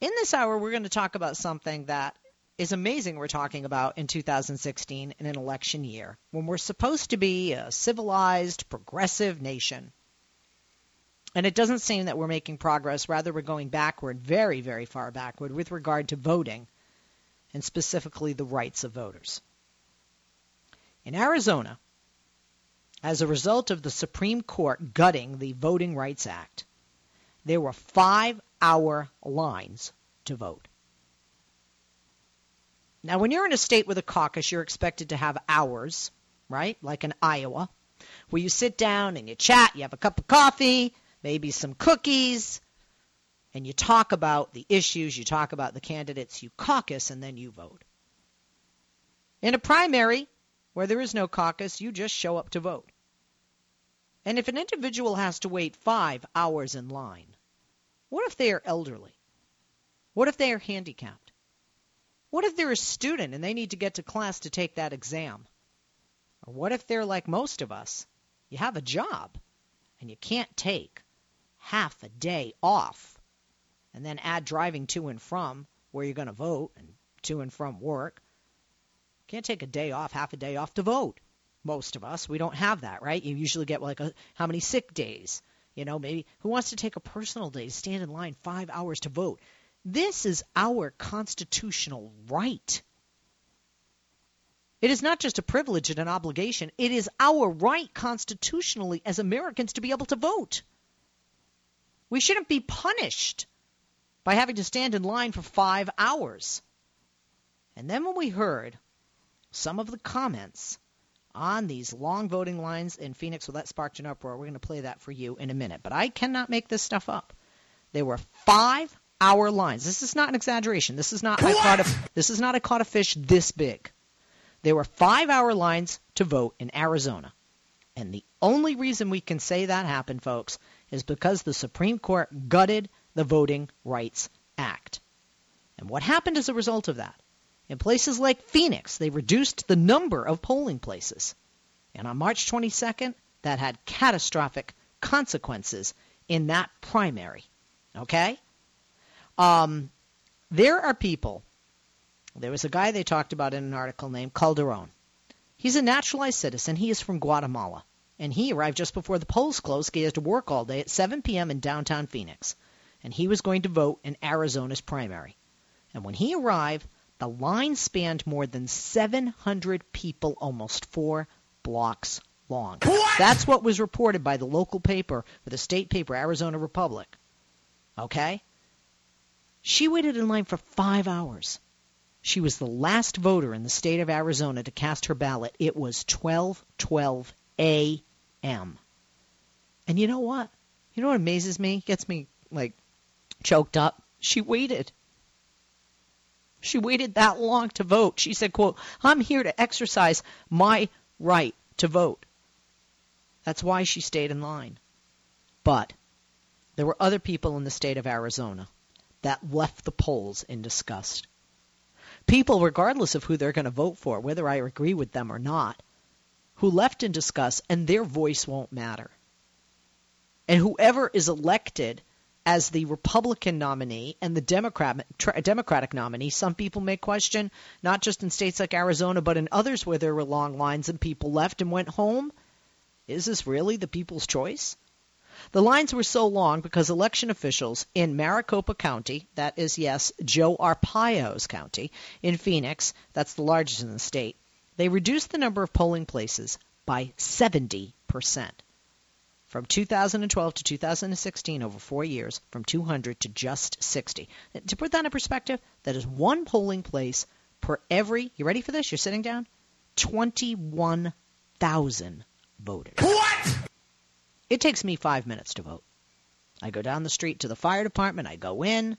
In this hour, we're going to talk about something that is amazing we're talking about in 2016 in an election year when we're supposed to be a civilized, progressive nation. And it doesn't seem that we're making progress. Rather, we're going backward, very, very far backward, with regard to voting, and specifically the rights of voters. In Arizona, as a result of the Supreme Court gutting the Voting Rights Act, there were five hour lines to vote. Now, when you're in a state with a caucus, you're expected to have hours, right? Like in Iowa, where you sit down and you chat, you have a cup of coffee, maybe some cookies, and you talk about the issues, you talk about the candidates, you caucus, and then you vote. In a primary, where there is no caucus, you just show up to vote. And if an individual has to wait five hours in line, what if they are elderly? What if they are handicapped? What if they're a student and they need to get to class to take that exam? Or what if they're like most of us? You have a job and you can't take half a day off and then add driving to and from where you're going to vote and to and from work. Can't take a day off, half a day off to vote. Most of us, we don't have that, right? You usually get like a, how many sick days? You know, maybe who wants to take a personal day to stand in line five hours to vote? This is our constitutional right. It is not just a privilege and an obligation. It is our right constitutionally as Americans to be able to vote. We shouldn't be punished by having to stand in line for five hours. And then when we heard some of the comments on these long voting lines in Phoenix, well, that sparked an uproar. We're going to play that for you in a minute. But I cannot make this stuff up. There were five hour lines. This is not an exaggeration. This is not I caught a, this is not I caught a fish this big. There were five hour lines to vote in Arizona. And the only reason we can say that happened, folks, is because the Supreme Court gutted the Voting Rights Act. And what happened as a result of that? In places like Phoenix, they reduced the number of polling places. And on March 22nd, that had catastrophic consequences in that primary. Okay? Um, there are people. There was a guy they talked about in an article named Calderon. He's a naturalized citizen. He is from Guatemala and he arrived just before the polls closed. He has to work all day at 7 p.m. in downtown Phoenix, and he was going to vote in Arizona's primary. And when he arrived, the line spanned more than 700 people, almost four blocks long. What? That's what was reported by the local paper, or the state paper, Arizona Republic. Okay? She waited in line for five hours. She was the last voter in the state of Arizona to cast her ballot. It was 12:12 a am. And you know what? You know what amazes me? Gets me like choked up. She waited. She waited that long to vote. She said, quote, I'm here to exercise my right to vote. That's why she stayed in line. But there were other people in the state of Arizona that left the polls in disgust. People, regardless of who they're going to vote for, whether I agree with them or not, who left in disgust, and their voice won't matter. And whoever is elected as the Republican nominee and the Democrat, Democratic nominee, some people may question, not just in states like Arizona, but in others where there were long lines and people left and went home. Is this really the people's choice? The lines were so long because election officials in Maricopa County, that is, yes, Joe Arpaio's county, in Phoenix, that's the largest in the state, they reduced the number of polling places by 70%. From 2012 to 2016, over four years, from 200 to just 60. To put that in perspective, that is one polling place per every, you ready for this? You're sitting down? 21,000 voters. What? It takes me five minutes to vote. I go down the street to the fire department, I go in,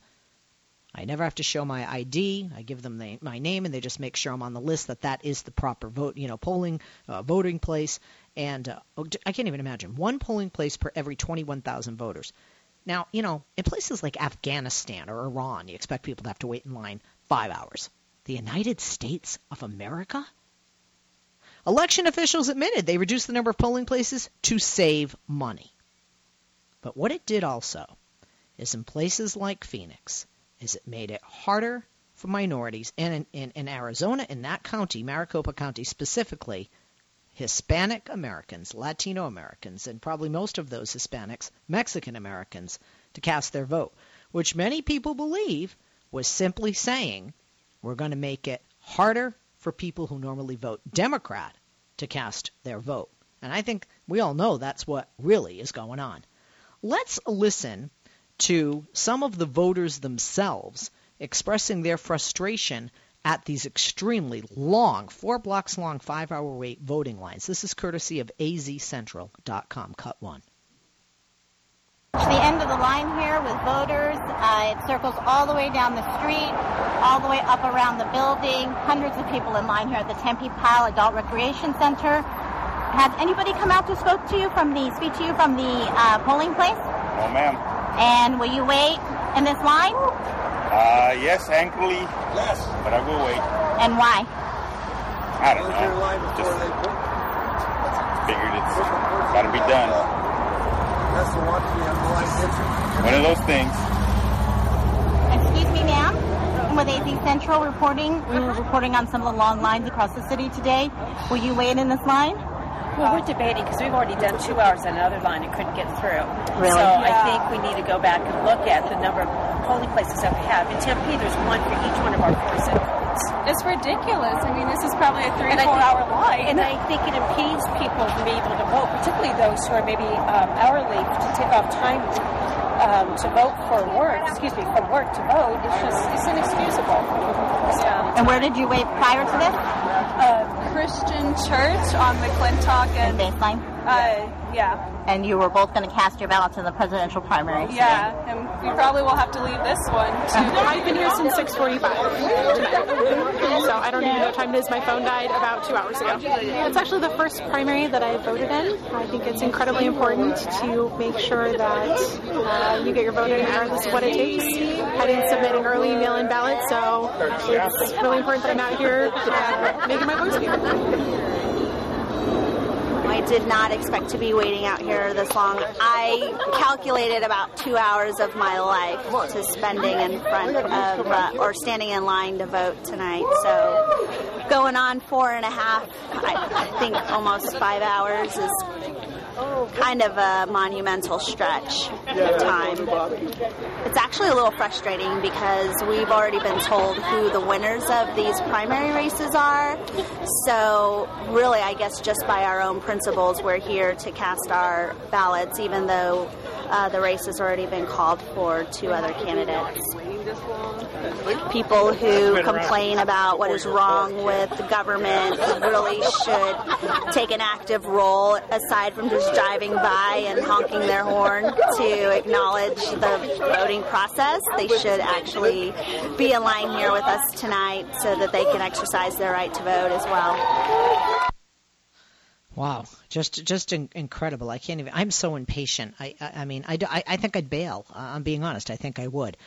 I never have to show my ID. I give them the, my name, and they just make sure I'm on the list that that is the proper vote, you know, polling uh, voting place. And uh, oh, I can't even imagine one polling place per every 21,000 voters. Now, you know, in places like Afghanistan or Iran, you expect people to have to wait in line five hours. The United States of America? Election officials admitted they reduced the number of polling places to save money. But what it did also is in places like Phoenix, is it made it harder for minorities, and in, in, in Arizona, in that county, Maricopa County specifically, Hispanic Americans, Latino Americans, and probably most of those Hispanics, Mexican Americans, to cast their vote, which many people believe was simply saying we're going to make it harder for people who normally vote Democrat to cast their vote. And I think we all know that's what really is going on. Let's listen to some of the voters themselves expressing their frustration at these extremely long, four blocks long, five hour wait voting lines. This is courtesy of azcentral.com. Cut one. To the end of the line here with voters. Uh, it circles all the way down the street, all the way up around the building. Hundreds of people in line here at the Tempe Pyle Adult Recreation Center. Has anybody come out to spoke to you from the speak to you from the uh, polling place? No, ma'am. And will you wait in this line? Uh, yes, angrily. Yes. But I will wait. And why? I don't know. Just figured it's got to be done. That's the one we have One of those things. Excuse me, ma'am. With AZ Central reporting, we were reporting on some of the long lines across the city today. Will you wait in this line? Well, we're debating because we've already done two hours on another line and couldn't get through. Really? So Yeah. I think we need to go back and look at the number of polling places that we have. In Tempe, there's one for each one of our four zip codes. It's ridiculous. I mean, this is probably a three, And I four think- hour line. And I think it impedes people from being able to vote, particularly those who are maybe um, hourly to take off time um, to vote for work. Excuse me, from work to vote. It's just it's inexcusable. Yeah. And where did you wait prior to this? Uh, Christian Church on McClintock In and baseline. uh, yeah, And you were both going to cast your ballots in the presidential primary. today. yeah, and we probably will have to leave this one too. I've been here since 6:45 tonight, so I don't even know what time it is. My phone died about two hours ago. It's actually the first primary that I voted in. I think it's incredibly important to make sure that uh, you get your vote in regardless of what it takes. I didn't submit an early mail-in ballot, so it's really important that I'm out here uh, making my voice heard. Did not expect to be waiting out here this long. I calculated about two hours of my life to spending in front of uh, or standing in line to vote tonight. So going on four and a half, I think almost five hours is kind of a monumental stretch of time. It's actually a little frustrating because we've already been told who the winners of these primary races are. So, really, I guess just by our own principles, we're here to cast our ballots, even though uh, the race has already been called for two other candidates. People who complain about what is wrong with the government really should take an active role aside from just driving by and honking their horn to acknowledge the voting process. They should actually be in line here with us tonight so that they can exercise their right to vote as well. Wow, just just in, incredible. I can't even. I'm so impatient. I I, I mean, I, I I think I'd bail. Uh, I'm being honest. I think I would.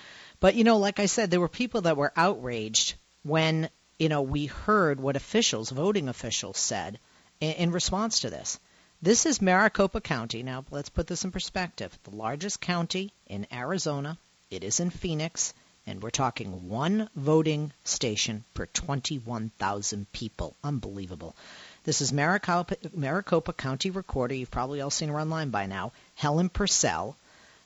But you know, like I said, there were people that were outraged when you know we heard what officials, voting officials, said in, in response to this. This is Maricopa County. Now let's put this in perspective. The largest county in Arizona. It is in Phoenix, and we're talking one voting station per 21,000 people. Unbelievable. This is Maricopa, Maricopa County Recorder. You've probably all seen her online by now. Helen Purcell,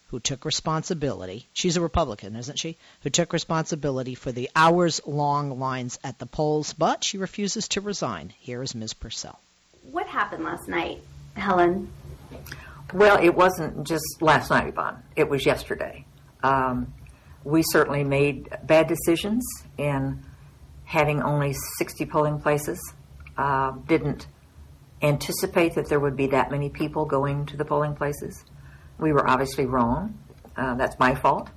who took responsibility. She's a Republican, isn't she? Who took responsibility for the hours long lines at the polls, but she refuses to resign. Here is Ms. Purcell. What happened last night, Helen? Well, it wasn't just last night, Yvonne. It was yesterday. Um, we certainly made bad decisions in having only 60 polling places. Uh, didn't anticipate that there would be that many people going to the polling places. We were obviously wrong. Uh, that's my fault.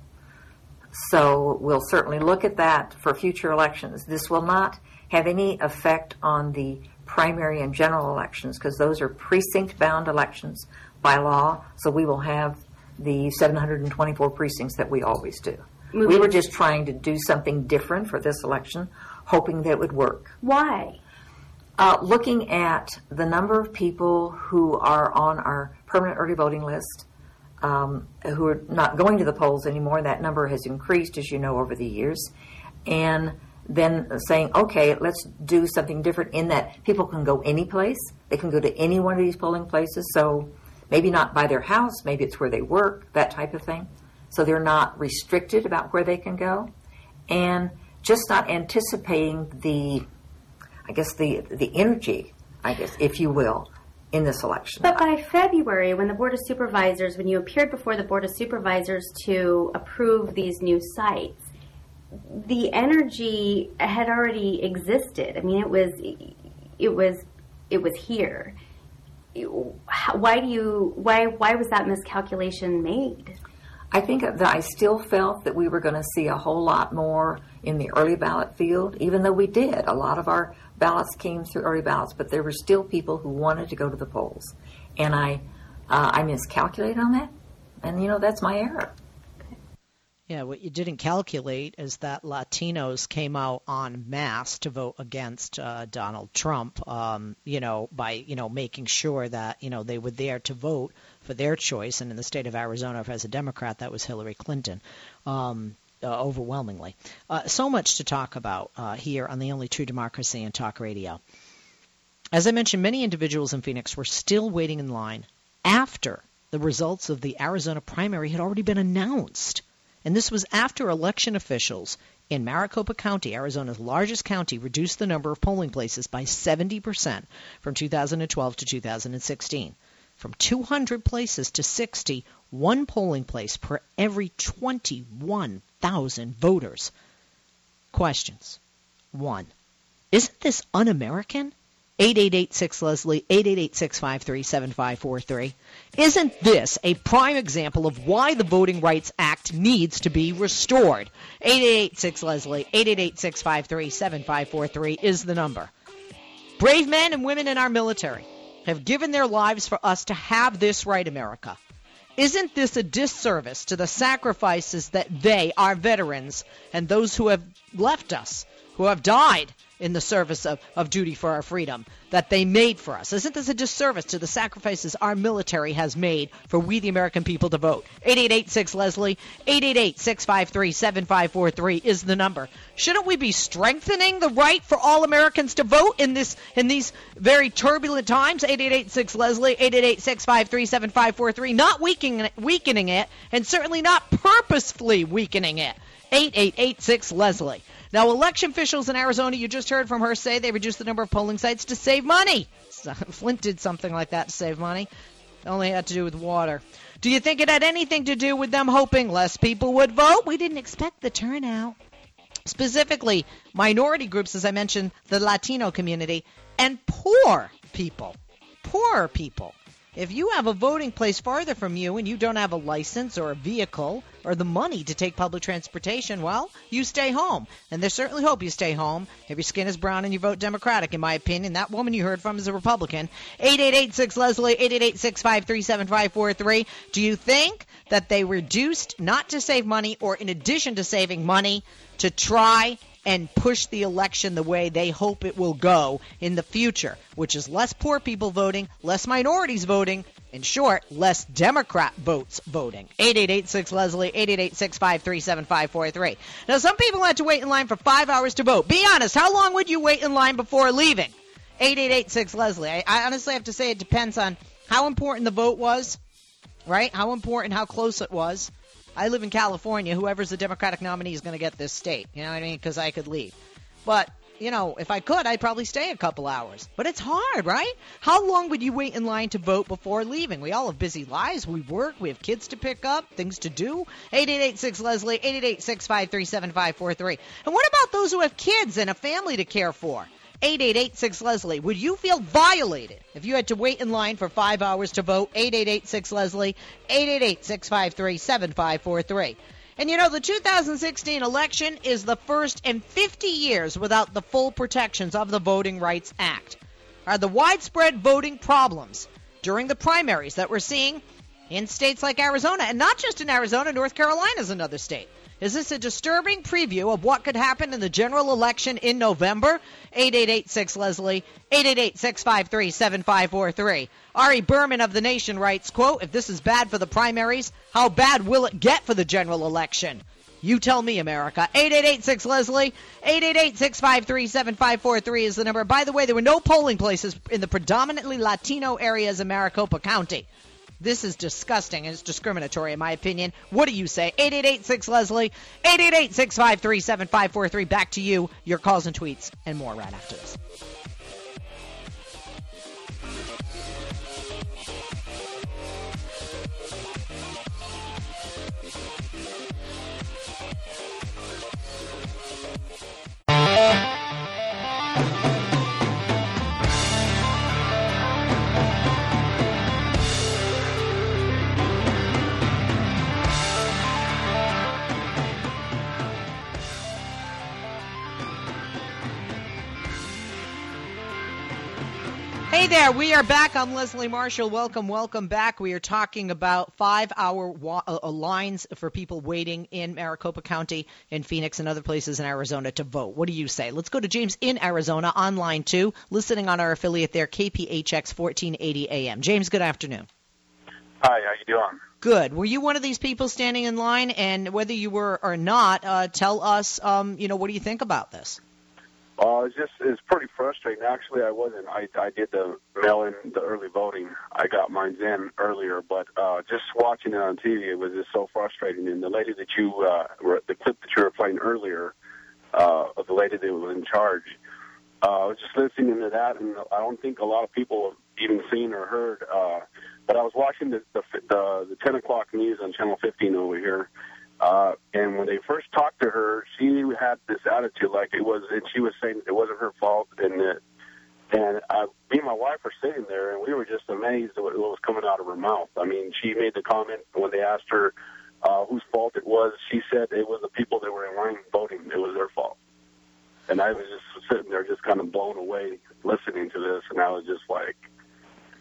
So we'll certainly look at that for future elections. This will not have any effect on the primary and general elections because those are precinct bound elections by law. So we will have the 724 precincts that we always do. We were just trying to do something different for this election, hoping that it would work. Why? Uh, looking at the number of people who are on our permanent early voting list, um, who are not going to the polls anymore. That number has increased, as you know, over the years. And then saying, okay, let's do something different in that people can go any place. They can go to any one of these polling places. So maybe not by their house, maybe it's where they work, that type of thing. So they're not restricted about where they can go. And just not anticipating the, I guess, the, the energy, I guess, if you will, in this election. But by February, when the Board of Supervisors, when you appeared before the Board of Supervisors to approve these new sites, the energy had already existed. I mean, it was, it was, it was here. Why do you, why, why was that miscalculation made? I think that I still felt that we were going to see a whole lot more in the early ballot field, even though we did. A lot of our ballots came through early ballots, but there were still people who wanted to go to the polls. And I, uh, I miscalculated on that. And, you know, that's my error. Yeah, what you didn't calculate is that Latinos came out en masse to vote against uh, Donald Trump. Um, you know, by you know making sure that you know they were there to vote for their choice. And in the state of Arizona, as a Democrat, that was Hillary Clinton. Um, uh, overwhelmingly. Uh, so much to talk about uh, here on the only true democracy in talk radio. As I mentioned, many individuals in Phoenix were still waiting in line after the results of the Arizona primary had already been announced. And this was after election officials in Maricopa County, Arizona's largest county, reduced the number of polling places by 70% from 2012 to 2016. From 200 places to 60, one polling place per every 21,000 voters. Questions. 1. Isn't this un American? 8886 Leslie, 888 Isn't this a prime example of why the Voting Rights Act needs to be restored? 8886 Leslie, 888 is the number. Brave men and women in our military have given their lives for us to have this right, America. Isn't this a disservice to the sacrifices that they, our veterans, and those who have left us, who have died, in the service of, of duty for our freedom that they made for us. Isn't this a disservice to the sacrifices our military has made for we, the American people, to vote? 8886 Leslie, 888 653 7543 is the number. Shouldn't we be strengthening the right for all Americans to vote in this in these very turbulent times? 8886 Leslie, 888 653 7543, not weakening, weakening it, and certainly not purposefully weakening it. 8886 Leslie. Now, election officials in Arizona, you just heard from her say they reduced the number of polling sites to save money. Flint did something like that to save money. It only had to do with water. Do you think it had anything to do with them hoping less people would vote? We didn't expect the turnout. Specifically, minority groups, as I mentioned, the Latino community, and poor people. Poor people. If you have a voting place farther from you and you don't have a license or a vehicle or the money to take public transportation, well, you stay home. And there's certainly hope you stay home if your skin is brown and you vote Democratic, in my opinion. That woman you heard from is a Republican. 8886 Leslie, 888 Do you think that they reduced not to save money or in addition to saving money to try and push the election the way they hope it will go in the future, which is less poor people voting, less minorities voting, in short, less Democrat votes voting. 8886 Leslie, 888 Now, some people had to wait in line for five hours to vote. Be honest, how long would you wait in line before leaving? 8886 Leslie. I, I honestly have to say it depends on how important the vote was, right? How important, how close it was. I live in California. Whoever's the Democratic nominee is going to get this state. You know what I mean? Because I could leave. But, you know, if I could, I'd probably stay a couple hours. But it's hard, right? How long would you wait in line to vote before leaving? We all have busy lives. We work. We have kids to pick up, things to do. 8886 Leslie, 888 653 7543. And what about those who have kids and a family to care for? 8886 Leslie. Would you feel violated if you had to wait in line for five hours to vote? 8886 Leslie, 888 653 7543. And you know, the 2016 election is the first in 50 years without the full protections of the Voting Rights Act. Are the widespread voting problems during the primaries that we're seeing in states like Arizona, and not just in Arizona, North Carolina is another state. Is this a disturbing preview of what could happen in the general election in November? 8886 Leslie, 888 653 7543. Ari Berman of The Nation writes, quote, if this is bad for the primaries, how bad will it get for the general election? You tell me, America. 8886 Leslie, 888 653 7543 is the number. By the way, there were no polling places in the predominantly Latino areas of Maricopa County. This is disgusting and it's discriminatory, in my opinion. What do you say? 8886 Leslie, 888 653 7543. Back to you, your calls and tweets, and more right after this. There, we are back. I'm Leslie Marshall. Welcome, welcome back. We are talking about five hour wa- uh, uh, lines for people waiting in Maricopa County, in Phoenix, and other places in Arizona to vote. What do you say? Let's go to James in Arizona, online too, listening on our affiliate there, KPHX 1480 AM. James, good afternoon. Hi, how you doing? Good. Were you one of these people standing in line? And whether you were or not, uh, tell us, um, you know, what do you think about this? Uh, it's just it's pretty frustrating. Actually, I wasn't. I I did the mail in the early voting. I got mine in earlier, but uh, just watching it on TV, it was just so frustrating. And the lady that you uh, were, the clip that you were playing earlier, uh, of the lady that was in charge, uh, I was just listening to that, and I don't think a lot of people have even seen or heard. Uh, but I was watching the the the, the 10 o'clock news on Channel 15 over here. Uh, and when they first talked to her, she had this attitude like it was, and she was saying it wasn't her fault, and that, and uh, me and my wife were sitting there, and we were just amazed at what was coming out of her mouth. I mean, she made the comment when they asked her uh, whose fault it was. She said it was the people that were in line voting; it was their fault. And I was just sitting there, just kind of blown away, listening to this, and I was just like,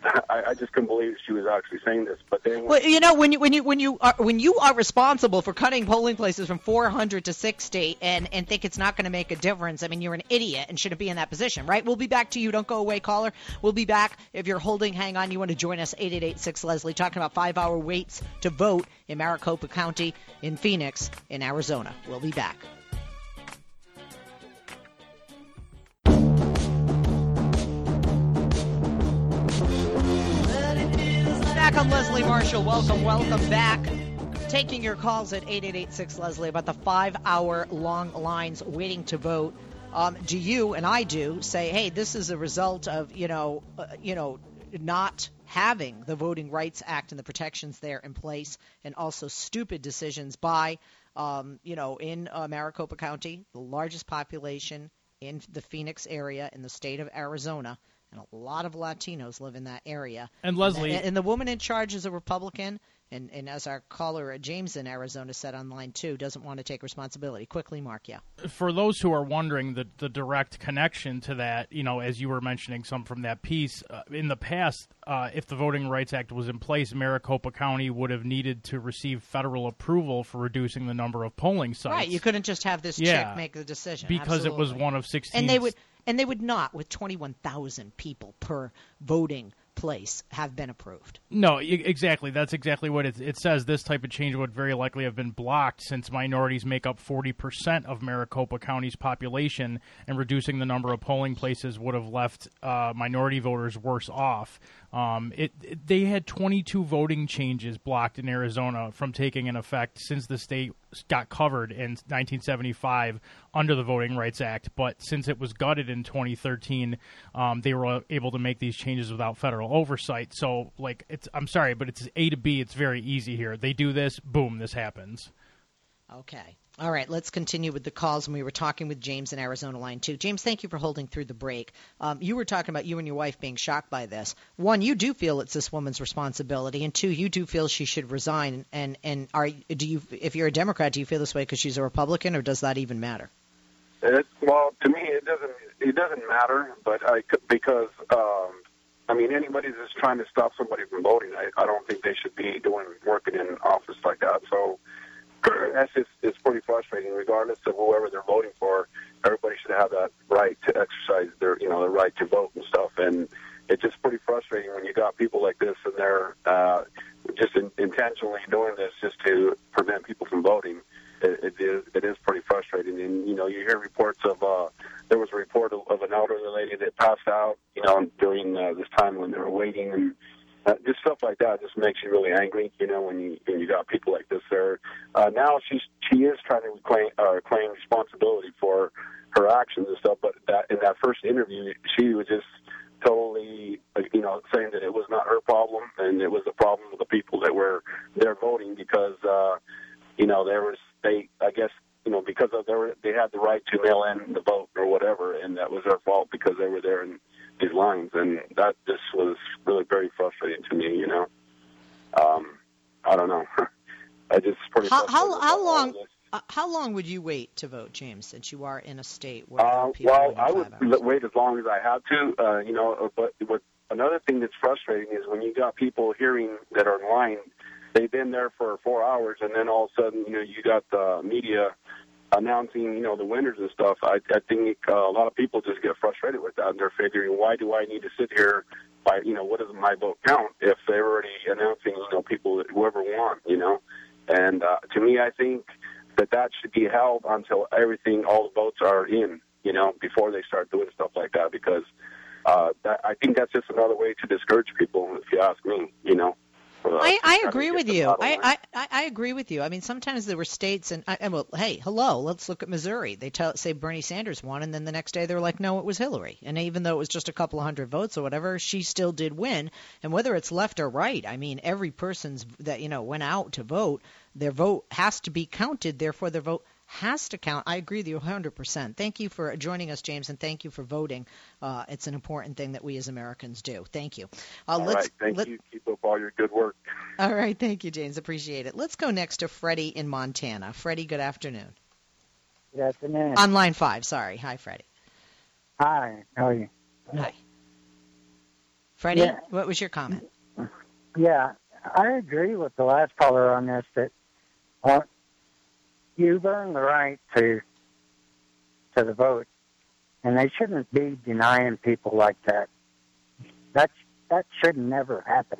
I, I just couldn't believe she was actually saying this. But then, Well, you know, when you when you when you are when you are responsible for cutting polling places from 400 to 60 and and think it's not going to make a difference, I mean, you're an idiot and shouldn't be in that position, right? We'll be back to you. Don't go away, caller. We'll be back. If you're holding, hang on. You want to join us? 8886 Leslie talking about five-hour waits to vote in Maricopa County, in Phoenix, in Arizona. We'll be back. Back on Leslie Marshall. Welcome, welcome back. Taking your calls at 8886 Leslie about the five hour long lines waiting to vote. Um, do you and I do say, hey, this is a result of you know, uh, you know, not having the Voting Rights Act and the protections there in place, and also stupid decisions by, um, you know, in uh, Maricopa County, the largest population in the Phoenix area in the state of Arizona, and a lot of Latinos live in that area. And Leslie- and, and the woman in charge is a Republican, and, and as our caller uh, James in Arizona said online too, doesn't want to take responsibility. Quickly, Mark, yeah. for those who are wondering the the direct connection to that, you know, as you were mentioning some from that piece, uh, in the past, uh, if the Voting Rights Act was in place, Maricopa County would have needed to receive federal approval for reducing the number of polling sites. Right, you couldn't just have this Yeah. chick make the decision because it was one of sixteen. and they would and they would not with 21,000 people per voting place have been approved. No, exactly. That's exactly what it, it says. This type of change would very likely have been blocked since minorities make up 40% of Maricopa County's population, and reducing the number of polling places would have left uh, minority voters worse off. Um, it, it- they had 22 voting changes blocked in Arizona from taking in effect since the state got covered in 1975 under the Voting Rights Act. But since it was gutted in 2013, um, they were able to make these changes without federal oversight. So, like, it's I'm sorry, but it's A to B. It's very easy here. They do this, boom, this happens. Okay. All right, let's continue with the calls. And we were talking with James in Arizona line two. James, thank you for holding through the break. Um, you were talking about you and your wife being shocked by this. One, you do feel it's this woman's responsibility, and two, you do feel she should resign. And and are do you, if you're a Democrat, do you feel this way because she's a Republican, or does that even matter? It, well, to me, it doesn't. It doesn't matter, but I because um, I mean, anybody that's trying to stop somebody from voting, I, I don't think they should be doing working in office like that. So, that's just it's pretty frustrating. Regardless of whoever they're voting for, everybody should have that right to exercise their you know their right to vote and stuff. And it's just pretty frustrating when you got people like this and they're uh, just in, intentionally doing this just to prevent people from voting. It, it is it is pretty frustrating. And you know you hear reports of uh, there was a report of, of an elderly lady that passed out you know during uh, this time when they were waiting and uh, just stuff like that just makes you really angry, you know, when you when you got people like this there. Uh, now she's she is trying to reclaim uh, claim responsibility for her actions and stuff, but that in that first interview, she was just totally, uh, you know, saying that it was not her problem and it was the problem of the people that were there voting because, uh, you know, there was they, I guess, you know, because of their they had the right to mail in the vote or whatever, and that was their fault because they were there and these lines, and that just was really very frustrating to me. You know, um, I don't know. I just pretty. How long? Uh, how long would you wait to vote, James? Since you are in a state where uh, people well, I would hours? wait as long as I have to. Uh, you know, uh, but what another thing that's frustrating is when you got people hearing that are in line, they've been there for four hours, and then all of a sudden, you know, you got the media announcing, you know, the winners and stuff, I, I think uh, a lot of people just get frustrated with that. And they're figuring, why do I need to sit here? By you know, what does my vote count if they're already announcing, you know, people whoever won, you know? And uh, to me, I think that that should be held until everything, all the votes are in, you know, before they start doing stuff like that. Because uh, that, I think that's just another way to discourage people, if you ask me, you know. I, I agree with you. I, I, I agree with you. I mean, sometimes there were states, and, and well, hey, hello, let's look at Missouri. They tell say Bernie Sanders won, and then the next day they're like, no, it was Hillary. And even though it was just a couple of hundred votes or whatever, she still did win. And whether it's left or right, I mean, every person's that you know went out to vote, their vote has to be counted. Therefore, their vote has to count. I agree with you 100%. Thank you for joining us, James, and thank you for voting. Uh, it's an important thing that we as Americans do. Thank you. Uh, all right, thank let, you. Keep up all your good work. All right, thank you, James. Appreciate it. Let's go next to Freddie in Montana. Freddie, good afternoon. Good afternoon. On line five, sorry. Hi, Freddie. Hi, how are you? Hi. Freddie, yeah. what was your comment? Yeah, I agree with the last caller on this that uh, you've earned the right to to the vote, and they shouldn't be denying people like that. That's that should never happen.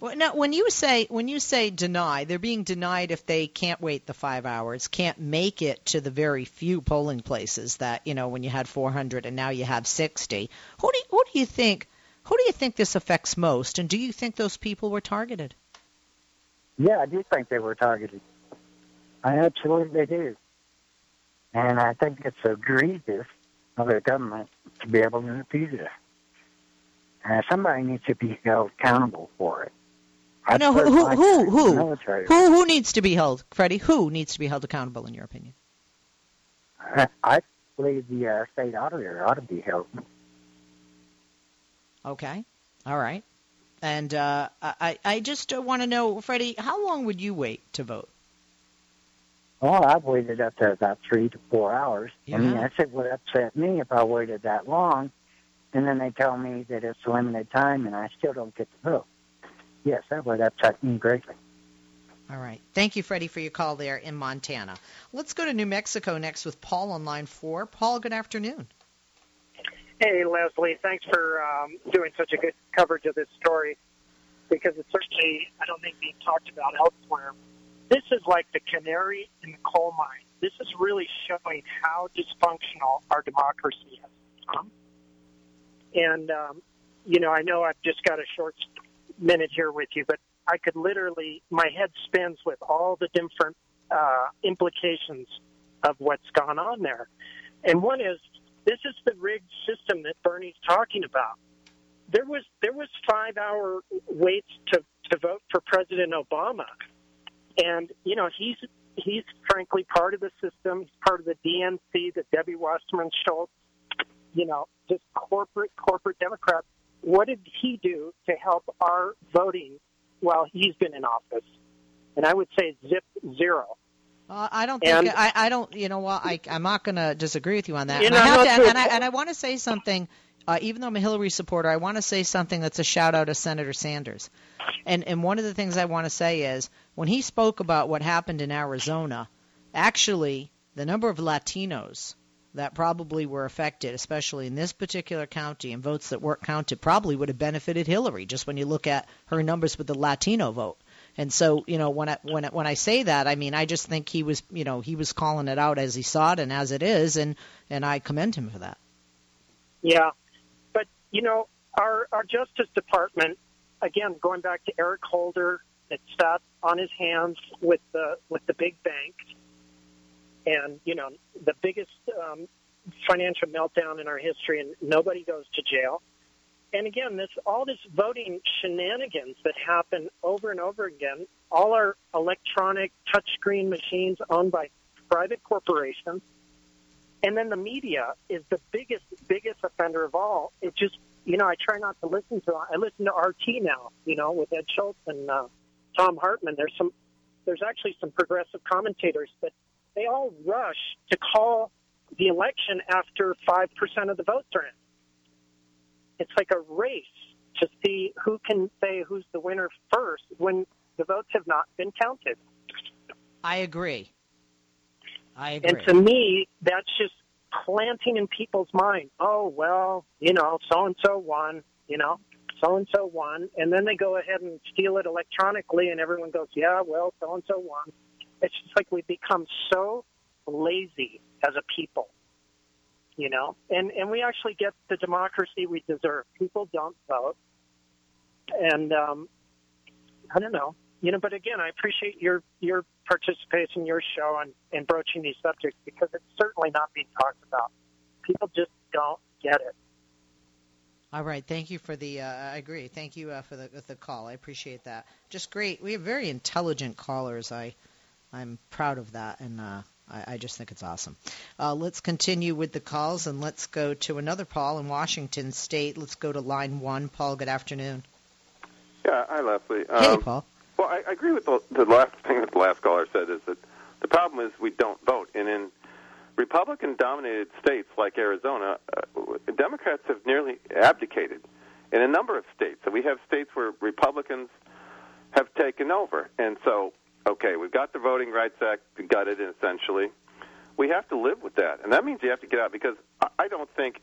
Well, now, when you say when you say deny, they're being denied if they can't wait the five hours, can't make it to the very few polling places that you know when you had 400 and now you have 60. Who do you, who do you think who do you think this affects most, and do you think those people were targeted? Yeah, I do think they were targeted. I absolutely do. And I think it's egregious of the government to be able to do this. Somebody needs to be held accountable for it. I no, who, who, who, who, who, who needs to be held, Freddie? Who needs to be held accountable, in your opinion? I, I believe the uh, state auditor ought to be held. Okay, all right. And uh, I, I just want to know, Freddie, how long would you wait to vote? Well, I've waited up to about three to four hours. Yeah. I mean, that's it would upset me if I waited that long, and then they tell me that it's limited time and I still don't get to vote. Yes, that would upset me greatly. All right. Thank you, Freddie, for your call there in Montana. Let's go to New Mexico next with Paul on line four. Paul, good afternoon. Hey, Leslie. Thanks for um, doing such a good coverage of this story because it's certainly, I don't think, being talked about elsewhere this is like the canary in the coal mine. This is really showing how dysfunctional our democracy has become. And, um, you know, I know I've just got a short minute here with you, but I could literally, my head spins with all the different uh, implications of what's gone on there. And one is, this is the rigged system that Bernie's talking about. There was there was five hour waits to to vote for President Obama and, you know, he's he's frankly part of the system. He's part of the DNC, the Debbie Wasserman Schultz, you know, just corporate, corporate Democrats. What did he do to help our voting while he's been in office? And I would say zip zero. Uh, I don't think and, I, I don't. You know what? I, I'm not going to disagree with you on that. And I have to, and, I, and I want to say something uh, even though I'm a Hillary supporter, I want to say something that's a shout out to Senator Sanders. And and one of the things I want to say is when he spoke about what happened in Arizona, actually the number of Latinos that probably were affected, especially in this particular county, and votes that weren't counted probably would have benefited Hillary. Just when you look at her numbers with the Latino vote. And so, you know, when I when I, when I say that, I mean I just think he was, you know, he was calling it out as he saw it and as it is, and and I commend him for that. Yeah, you know, our our Justice Department, again, going back to Eric Holder, that sat on his hands with the with the big banks, and you know, the biggest um, financial meltdown in our history, and nobody goes to jail. And again, this all this voting shenanigans that happen over and over again. All our electronic touchscreen machines owned by private corporations and then the media is the biggest, biggest offender of all. It just, you know, I try not to listen to. I listen to RT now, you know, with Ed Schultz and uh, Thom Hartmann. There's some, there's actually some progressive commentators, but they all rush to call the election after five percent of the votes are in. It's like a race to see who can say who's the winner first when the votes have not been counted. I agree. I agree. And to me, that's just planting in people's mind. Oh well, you know, so and so won. You know, so and so won, and then they go ahead and steal it electronically, and everyone goes, yeah, well, so and so won. It's just like we've become so lazy as a people, you know, and and we actually get the democracy we deserve. People don't vote, and um, I don't know, you know. But again, I appreciate your your participation in your show and, and broaching these subjects because it's certainly not being talked about. People just don't get it. All right, thank you for the. Uh, I agree. Thank you uh, for the the call. I appreciate that. Just great. We have very intelligent callers. I I'm proud of that, and uh, I, I just think it's awesome. Uh, let's continue with the calls, and let's go to another Paul in Washington State. Let's go to line one. Paul, good afternoon. Yeah, hi Leslie. Hey, Um, Paul. Well, I, I agree with the, the last thing that the last caller said is that the problem is we don't vote, and in Republican-dominated states like Arizona, uh, Democrats have nearly abdicated in a number of states. So we have states where Republicans have taken over, and so okay, we've got the Voting Rights Act gutted, essentially. We have to live with that, and that means you have to get out because I, don't think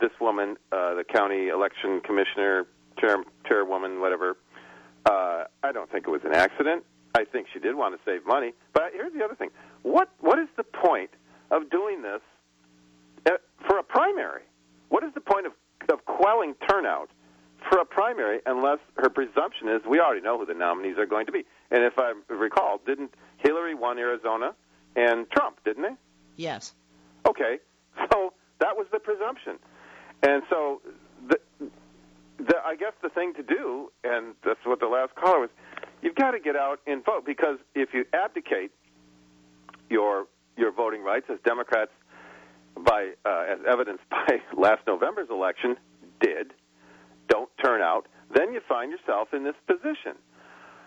this woman, uh, the county election commissioner, chair, chairwoman, whatever. Uh, I don't think it was an accident. I think she did want to save money. But here's the other thing: what what is the point of doing this uh, for a primary? What is the point of of quelling turnout for a primary unless her presumption is we already know who the nominees are going to be? And if I recall, didn't Hillary won Arizona and Trump, didn't they? Yes. Okay, so that was the presumption, and so the, the I guess the thing to do, and that's what the last caller was, you've got to get out and vote because if you abdicate your your voting rights, as Democrats, by uh, as evidenced by last November's election, did, don't turn out, then you find yourself in this position.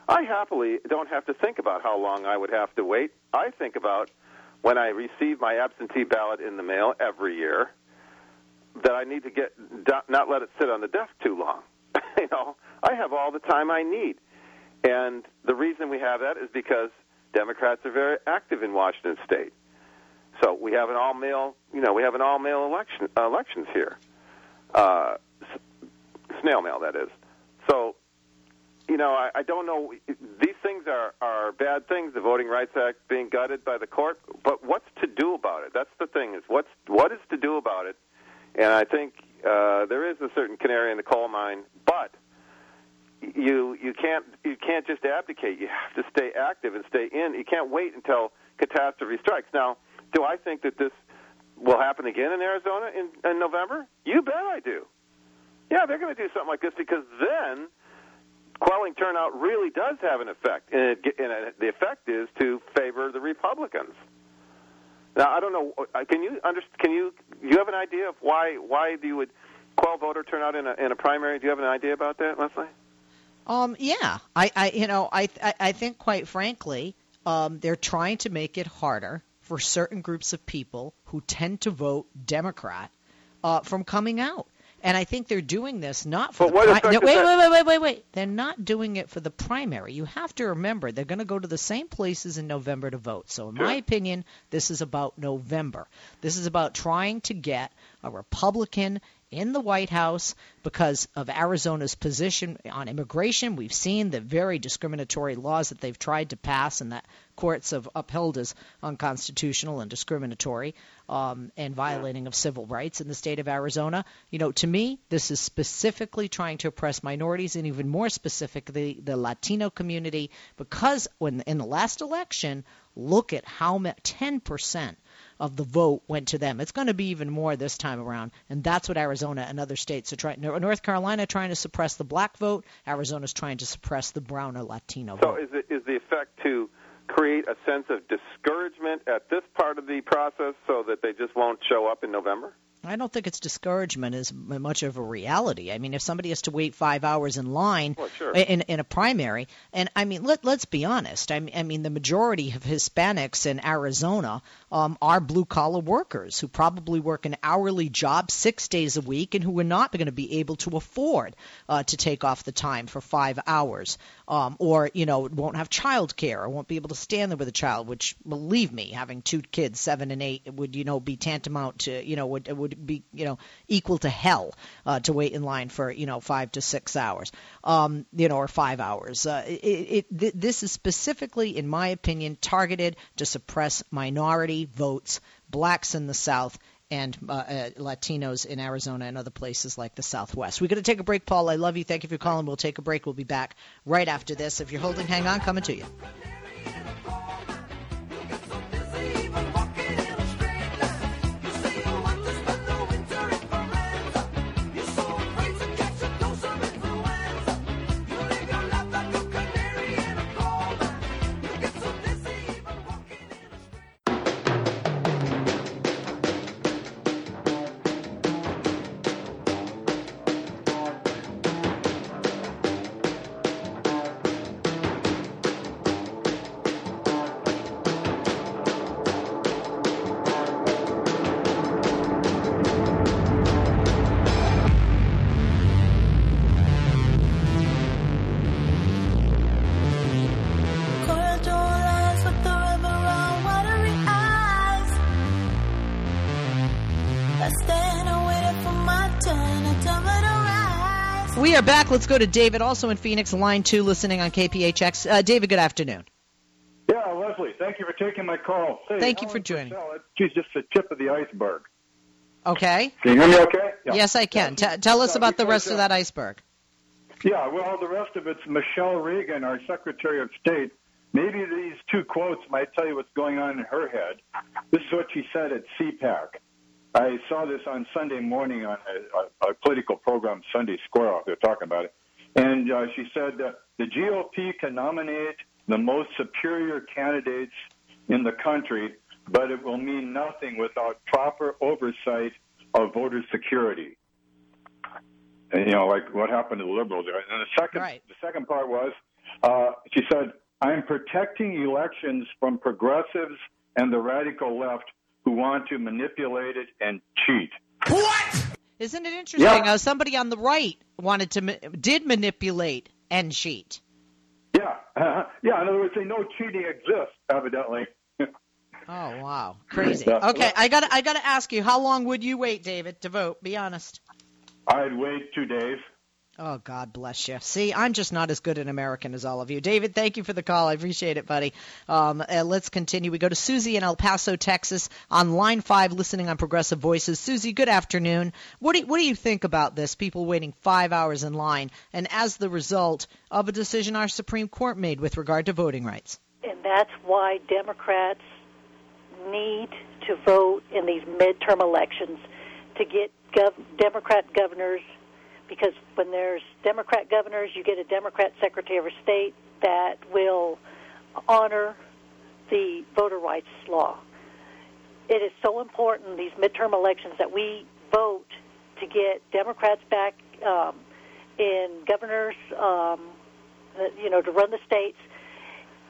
I happily don't have to think about how long I would have to wait. I think about when I receive my absentee ballot in the mail every year that I need to get not let it sit on the desk too long. you know, I have all the time I need. And the reason we have that is because Democrats are very active in Washington state. So we have an all male, you know, we have an all male election uh, elections here. Uh, snail mail that is. So you know, I, I don't know. These things are are bad things. The Voting Rights Act being gutted by the court, but what's to do about it? That's the thing. Is what's what is to do about it? And I think uh, there is a certain canary in the coal mine, but you you can't you can't just abdicate. You have to stay active and stay in. You can't wait until catastrophe strikes. Now, do I think that this will happen again in Arizona in, in November? You bet I do. Yeah, they're going to do something like this because then quelling turnout really does have an effect, and, it, and it, the effect is to favor the Republicans. Now, I don't know. uh, Can you under, Can you you have an idea of why why you would quell voter turnout in a in a primary? Do you have an idea about that, Leslie? Um, yeah, I, I, you know, I, I, I think quite frankly, um, they're trying to make it harder for certain groups of people who tend to vote Democrat uh, from coming out. And I think they're doing this not for But the what pri- no, wait, wait, wait, wait, wait, wait. They're not doing it for the primary. You have to remember they're going to go to the same places in November to vote. So, in my opinion, this is about November. This is about trying to get a Republican in the White House because of Arizona's position on immigration. We've seen the very discriminatory laws that they've tried to pass and that courts have upheld as unconstitutional and discriminatory um, and violating of civil rights in the state of Arizona. You know, to me, this is specifically trying to oppress minorities and even more specifically the Latino community because when in the last election, look at how much 10% of the vote went to them. It's going to be even more this time around, and that's what Arizona and other states are trying. North Carolina trying to suppress the black vote. Arizona's trying to suppress the brown or Latino So vote. So is it is the effect to create a sense of discouragement at this part of the process so that they just won't show up in November? I don't think it's discouragement as much of a reality. I mean, if somebody has to wait five hours in line Well, sure. in in a primary, and I mean, let let's be honest. I mean, I mean, the majority of Hispanics in Arizona um, are blue collar workers who probably work an hourly job six days a week and who are not going to be able to afford uh, to take off the time for five hours, um, or you know, won't have child care or won't be able to stand there with a child. Which, believe me, having two kids, seven and eight, would you know be tantamount to you know would would be you know equal to hell uh, to wait in line for you know five to six hours, um, you know, or five hours. Uh, it, it, th- this is specifically, in my opinion, targeted to suppress minority votes, blacks in the South. And uh, uh, Latinos in Arizona and other places like the Southwest. We're going to take a break, Paul. I love you. Thank you for calling. We'll take a break. We'll be back right after this. If you're holding, hang on. Coming to you. Are back. Let's go to David, also in Phoenix, line two, listening on KPHX. Uh, David, good afternoon. Yeah, Leslie, thank you for taking my call. Hey, Thank you for joining. Purcell, She's just the tip of the iceberg. Okay. Can you hear me okay? Yeah. Yes, I can. T- tell us about the rest of uh, that iceberg. Yeah, well, the rest of it's Michele Reagan, our Secretary of State. Maybe these two quotes might tell you what's going on in her head. This is what she said at CPAC. I saw this on Sunday morning on a, a, a political program, Sunday Square. Off. They're talking about it. And uh, she said that the GOP can nominate the most superior candidates in the country, but it will mean nothing without proper oversight of voter security. And, you know, like what happened to the liberals. there. And the second, the second part was, uh, she said, "I'm protecting elections from progressives and the radical left who want to manipulate it and cheat." What? Isn't it interesting? Yeah. Uh, somebody on the right wanted to ma- did manipulate and cheat. Yeah, uh, yeah. In other words, they know cheating exists, evidently. Oh wow, crazy. Okay, I got to I got to ask you, how long would you wait, David, to vote? Be honest. I'd wait two days. Oh God bless you. See, I'm just not as good an American as all of you. David, thank you for the call. I appreciate it, buddy. Um, uh, let's continue. We go to Susie in El Paso, Texas, on line five, listening on Progressive Voices. Susie, good afternoon. What do you, what do you think about this? People waiting five hours in line, and as the result of a decision our Supreme Court made with regard to voting rights. and that's why Democrats need to vote in these midterm elections to get gov- Democrat governors. Because when there's Democrat governors, you get a Democrat Secretary of State that will honor the voter rights law. It is so important these midterm elections that we vote to get Democrats back um, in governors, um, you know, to run the states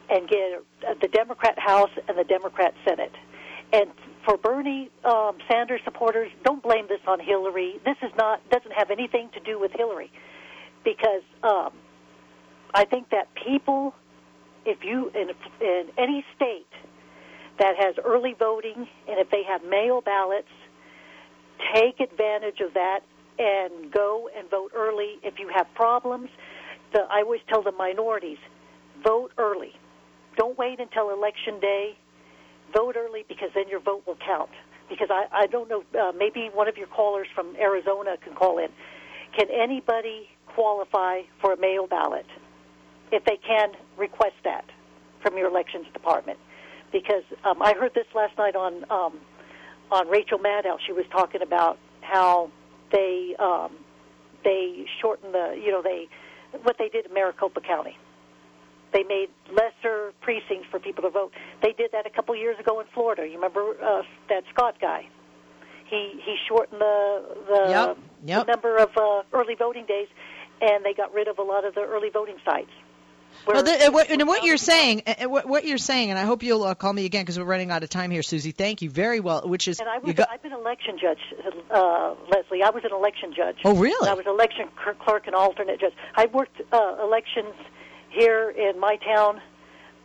and get the Democrat House and the Democrat Senate. And for Bernie um, Sanders supporters, don't blame this on Hillary. This is not doesn't have anything to do with Hillary, because um, I think that people, if you in, in any state that has early voting and if they have mail ballots, take advantage of that and go and vote early. If you have problems, the, I always tell the minorities, vote early. Don't wait until election day. Vote early because then your vote will count. Because I, I don't know, uh, maybe one of your callers from Arizona can call in. Can anybody qualify for a mail ballot? If they can, request that from your elections department. Because um, I heard this last night on um, on Rachel Maddow. She was talking about how they um, they shortened the you know they what they did in Maricopa County. They made lesser precincts for people to vote. They did that a couple years ago in Florida. You remember uh, that Scott guy? He he shortened the the, Yep, yep. the number of uh, early voting days, and they got rid of a lot of the early voting sites. Well, the, uh, what, and what you're saying, uh, uh, what, what you're saying, and I hope you'll uh, call me again because we're running out of time here, Susie. Thank you very well. Which is, And I was, got, I've been election judge, uh, Leslie. I was an election judge. Oh, really? I was election clerk and alternate judge. I worked uh, elections here in my town,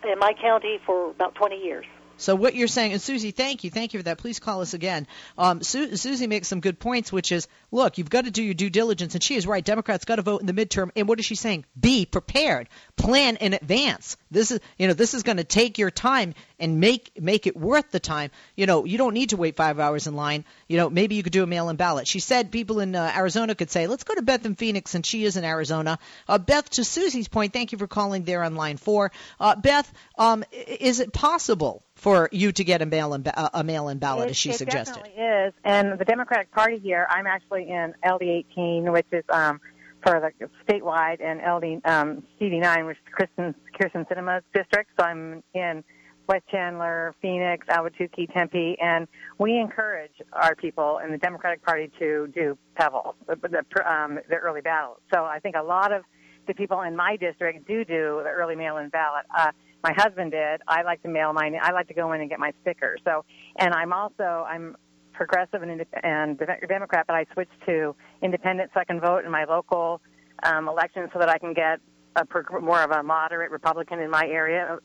in my county, for about 20 years. So what you're saying, and Susie, thank you, thank you for that. Please call us again. Um, Su- Susie makes some good points, which is, look, you've got to do your due diligence, and she is right. Democrats got to vote in the midterm, and what is she saying? Be prepared, plan in advance. This is, you know, this is going to take your time and make make it worth the time. You know, you don't need to wait five hours in line. You know, maybe you could do a mail-in ballot. She said people in uh, Arizona could say, let's go to Beth in Phoenix, and she is in Arizona. Uh, Beth, to Susie's point, thank you for calling there on line four. Uh, Beth, um, is it possible? For you to get a mail-in a mail-in ballot, it, as she it suggested. definitely is. And the Democratic Party here, I'm actually in LD18, which is um, for the statewide, and LD um, CD9, which is Kristen Kyrsten Sinema's district. So I'm in West Chandler, Phoenix, Ahwatukee, Tempe, and we encourage our people in the Democratic Party to do PEVL, the, the, um, the early ballot. So I think a lot of the people in my district do do the early mail-in ballot. Uh, my husband did. I like to mail mine. I like to go in and get my sticker. So, and I'm also I'm progressive and, and Democrat, but I switched to independent so I can vote in my local um, election so that I can get a more of a moderate Republican in my area.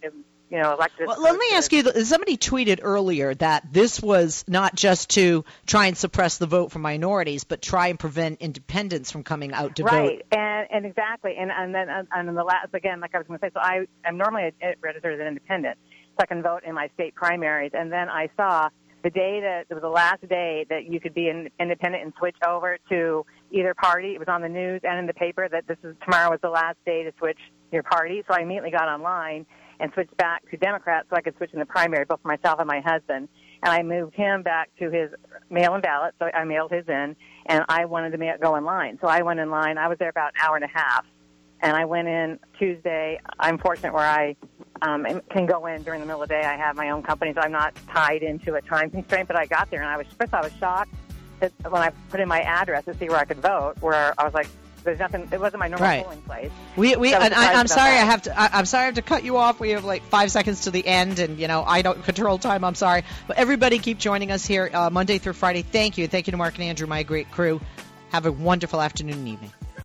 You know, elected. Well, let me ask you. Somebody tweeted earlier that this was not just to try and suppress the vote for minorities, but try and prevent independents from coming out to right, vote. Right, and and exactly, and and then and, and the last again, like I was going to say, so I am normally registered as an independent, so I can vote in my state primaries, and then I saw the day that it was the last day that you could be an independent and switch over to either party. It was on the news and in the paper that this is tomorrow was the last day to switch your party. So I immediately got online and switched back to Democrat so I could switch in the primary, both for myself and my husband. And I moved him back to his mail-in ballot, so I mailed his in, and I wanted to go in line. So I went in line. I was there about an hour and a half, and I went in Tuesday. I'm fortunate where I um, can go in during the middle of the day. I have my own company, so I'm not tied into a time constraint. But I got there, and I was first I was shocked that when I put in my address to see where I could vote, where I was like, "There's nothing. It wasn't my normal Right. polling place." We, we, So and I, I'm sorry. that. I have to. I, I'm sorry. I have to cut you off. We have like five seconds to the end, and you know I don't control time. I'm sorry, but everybody keep joining us here uh, Monday through Friday. Thank you. Thank you to Mark and Andrew, my great crew. Have a wonderful afternoon and evening.